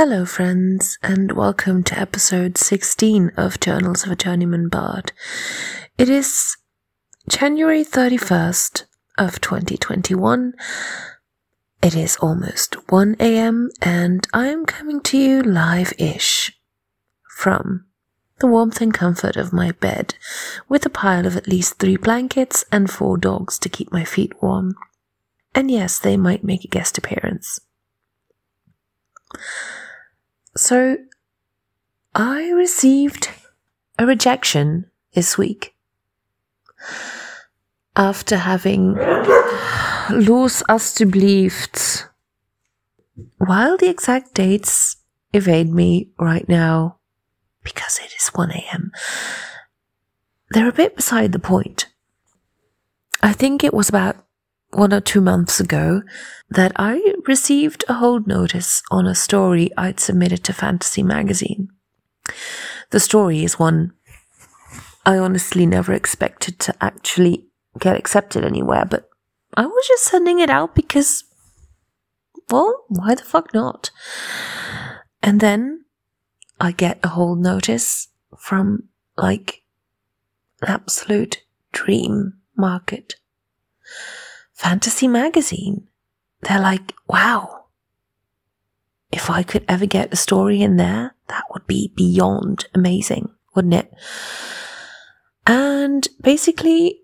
Hello, friends, and welcome to episode 16 of Journals of a Journeyman Bard. It is January 31st of 2021. It is almost 1 a.m., and I am coming to you live ish from the warmth and comfort of my bed with a pile of at least three blankets and four dogs to keep my feet warm. And yes, they might make a guest appearance. So, I received a rejection this week after having los alsjeblieft. While the exact dates evade me right now, because it is 1 a.m., they're a bit beside the point. I think it was about one or two months ago that I received a hold notice on a story I'd submitted to Fantasy Magazine. The story is one I honestly never expected to actually get accepted anywhere, but I was just sending it out because, well, why the fuck not? And then I get a hold notice from like an absolute dream market. Fantasy Magazine. They're like, wow, if I could ever get a story in there, that would be beyond amazing, wouldn't it? And basically,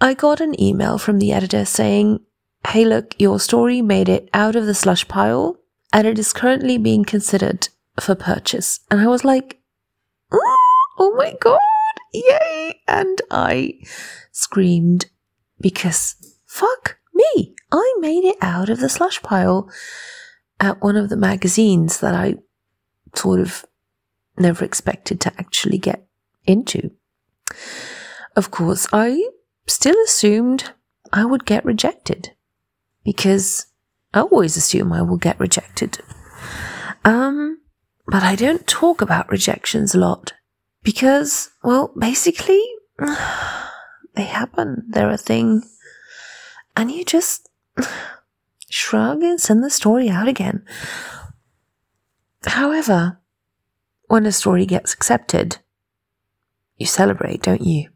I got an email from the editor saying, Hey, look, your story made it out of the slush pile and it is currently being considered for purchase. And I was like, mm, Oh my God, yay! And I screamed because Fuck me! I made it out of the slush pile at one of the magazines that I sort of never expected to actually get into. Of course, I still assumed I would get rejected because I always assume I will get rejected. Um, but I don't talk about rejections a lot because, well, basically, they happen. They're a thing and you just shrug and send the story out again. However, when a story gets accepted, you celebrate, don't you?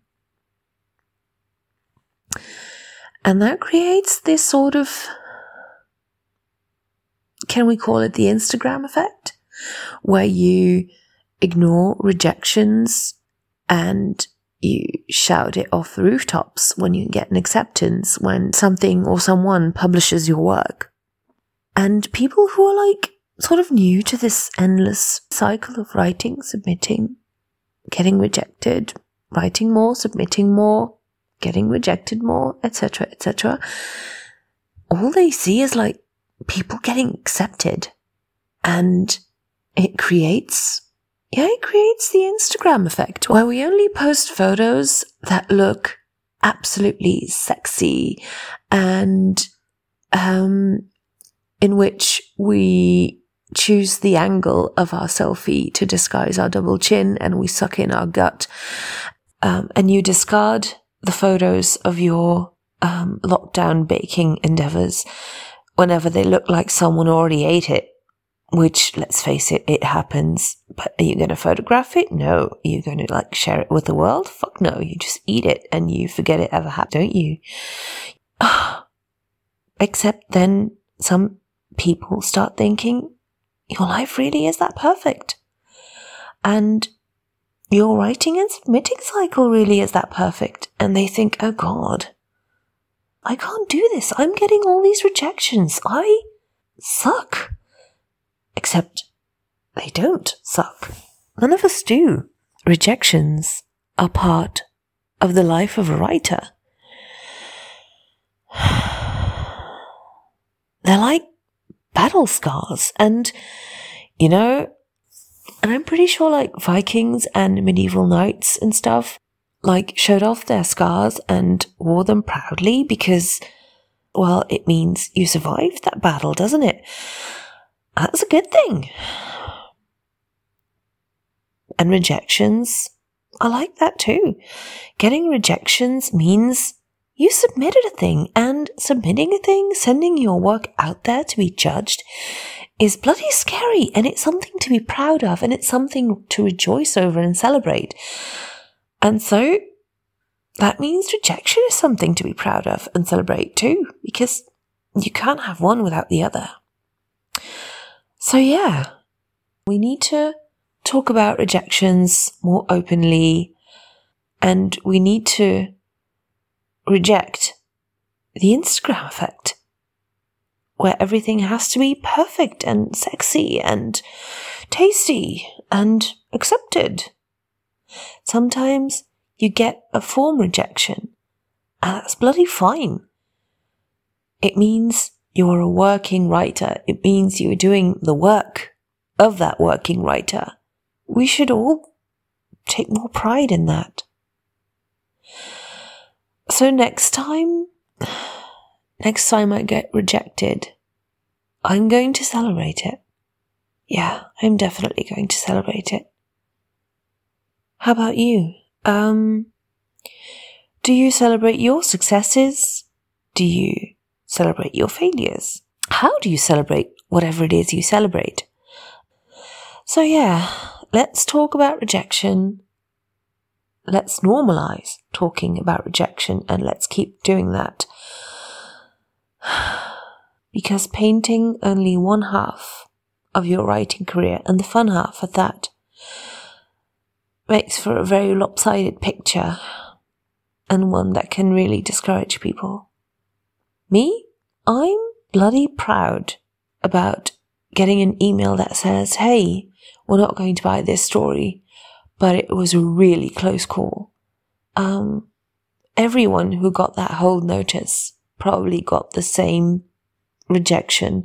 And that creates this sort of, can we call it the Instagram effect? Where you ignore rejections and you shout it off the rooftops when you get an acceptance, when something or someone publishes your work. And people who are like sort of new to this endless cycle of writing, submitting, getting rejected, writing more, submitting more, getting rejected more, etc., etc. All they see is like people getting accepted and it creates yeah, it creates the Instagram effect where we only post photos that look absolutely sexy and um, in which we choose the angle of our selfie to disguise our double chin and we suck in our gut. Um, and you discard the photos of your um, lockdown baking endeavors whenever they look like someone already ate it which let's face it, it happens. But are you going to photograph it? No. Are you going to like share it with the world? Fuck no. You just eat it and you forget it ever happened, don't you? Except then some people start thinking your life really is that perfect. And your writing and submitting cycle really is that perfect. And they think, oh God, I can't do this. I'm getting all these rejections. I suck. Except they don't suck. None of us do. Rejections are part of the life of a writer. They're like battle scars. And, you know, and I'm pretty sure like Vikings and medieval knights and stuff like showed off their scars and wore them proudly because, well, it means you survived that battle, doesn't it? Ah, that's a good thing. And rejections, I like that too. Getting rejections means you submitted a thing and submitting a thing, sending your work out there to be judged is bloody scary and it's something to be proud of and it's something to rejoice over and celebrate. And so that means rejection is something to be proud of and celebrate too, because you can't have one without the other. So yeah, we need to talk about rejections more openly and we need to reject the Instagram effect where everything has to be perfect and sexy and tasty and accepted. Sometimes you get a form rejection, and that's bloody fine. It means you're a working writer. It means you're doing the work of that working writer. We should all take more pride in that. So next time, next time I get rejected, I'm going to celebrate it. Yeah, I'm definitely going to celebrate it. How about you? Um, do you celebrate your successes? Do you celebrate your failures? How do you celebrate whatever it is you celebrate? So, yeah, let's talk about rejection. Let's normalize talking about rejection and let's keep doing that. Because painting only one half of your writing career and the fun half at that makes for a very lopsided picture and one that can really discourage people. Me, I'm bloody proud about getting an email that says, Hey, we're not going to buy this story, but it was a really close call. Um, everyone who got that hold notice probably got the same rejection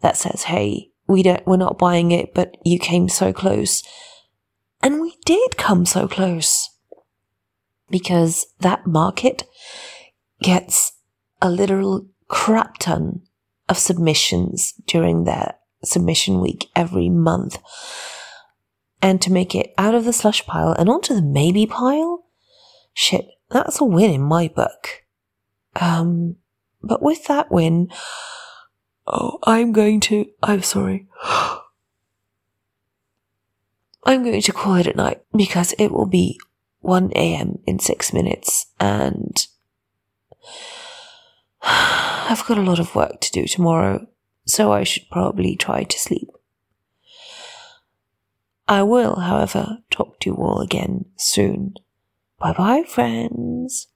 that says, Hey, we don't, we're not buying it, but you came so close. And we did come so close because that market gets a literal crap ton of submissions during their submission week every month. And to make it out of the slush pile and onto the maybe pile, shit, that's a win in my book. Um, but with that win, oh, I'm going to, I'm sorry. I'm going to call it at night because it will be 1 a.m. in six minutes and I've got a lot of work to do tomorrow, so I should probably try to sleep. I will, however, talk to you all again soon. Bye bye, friends.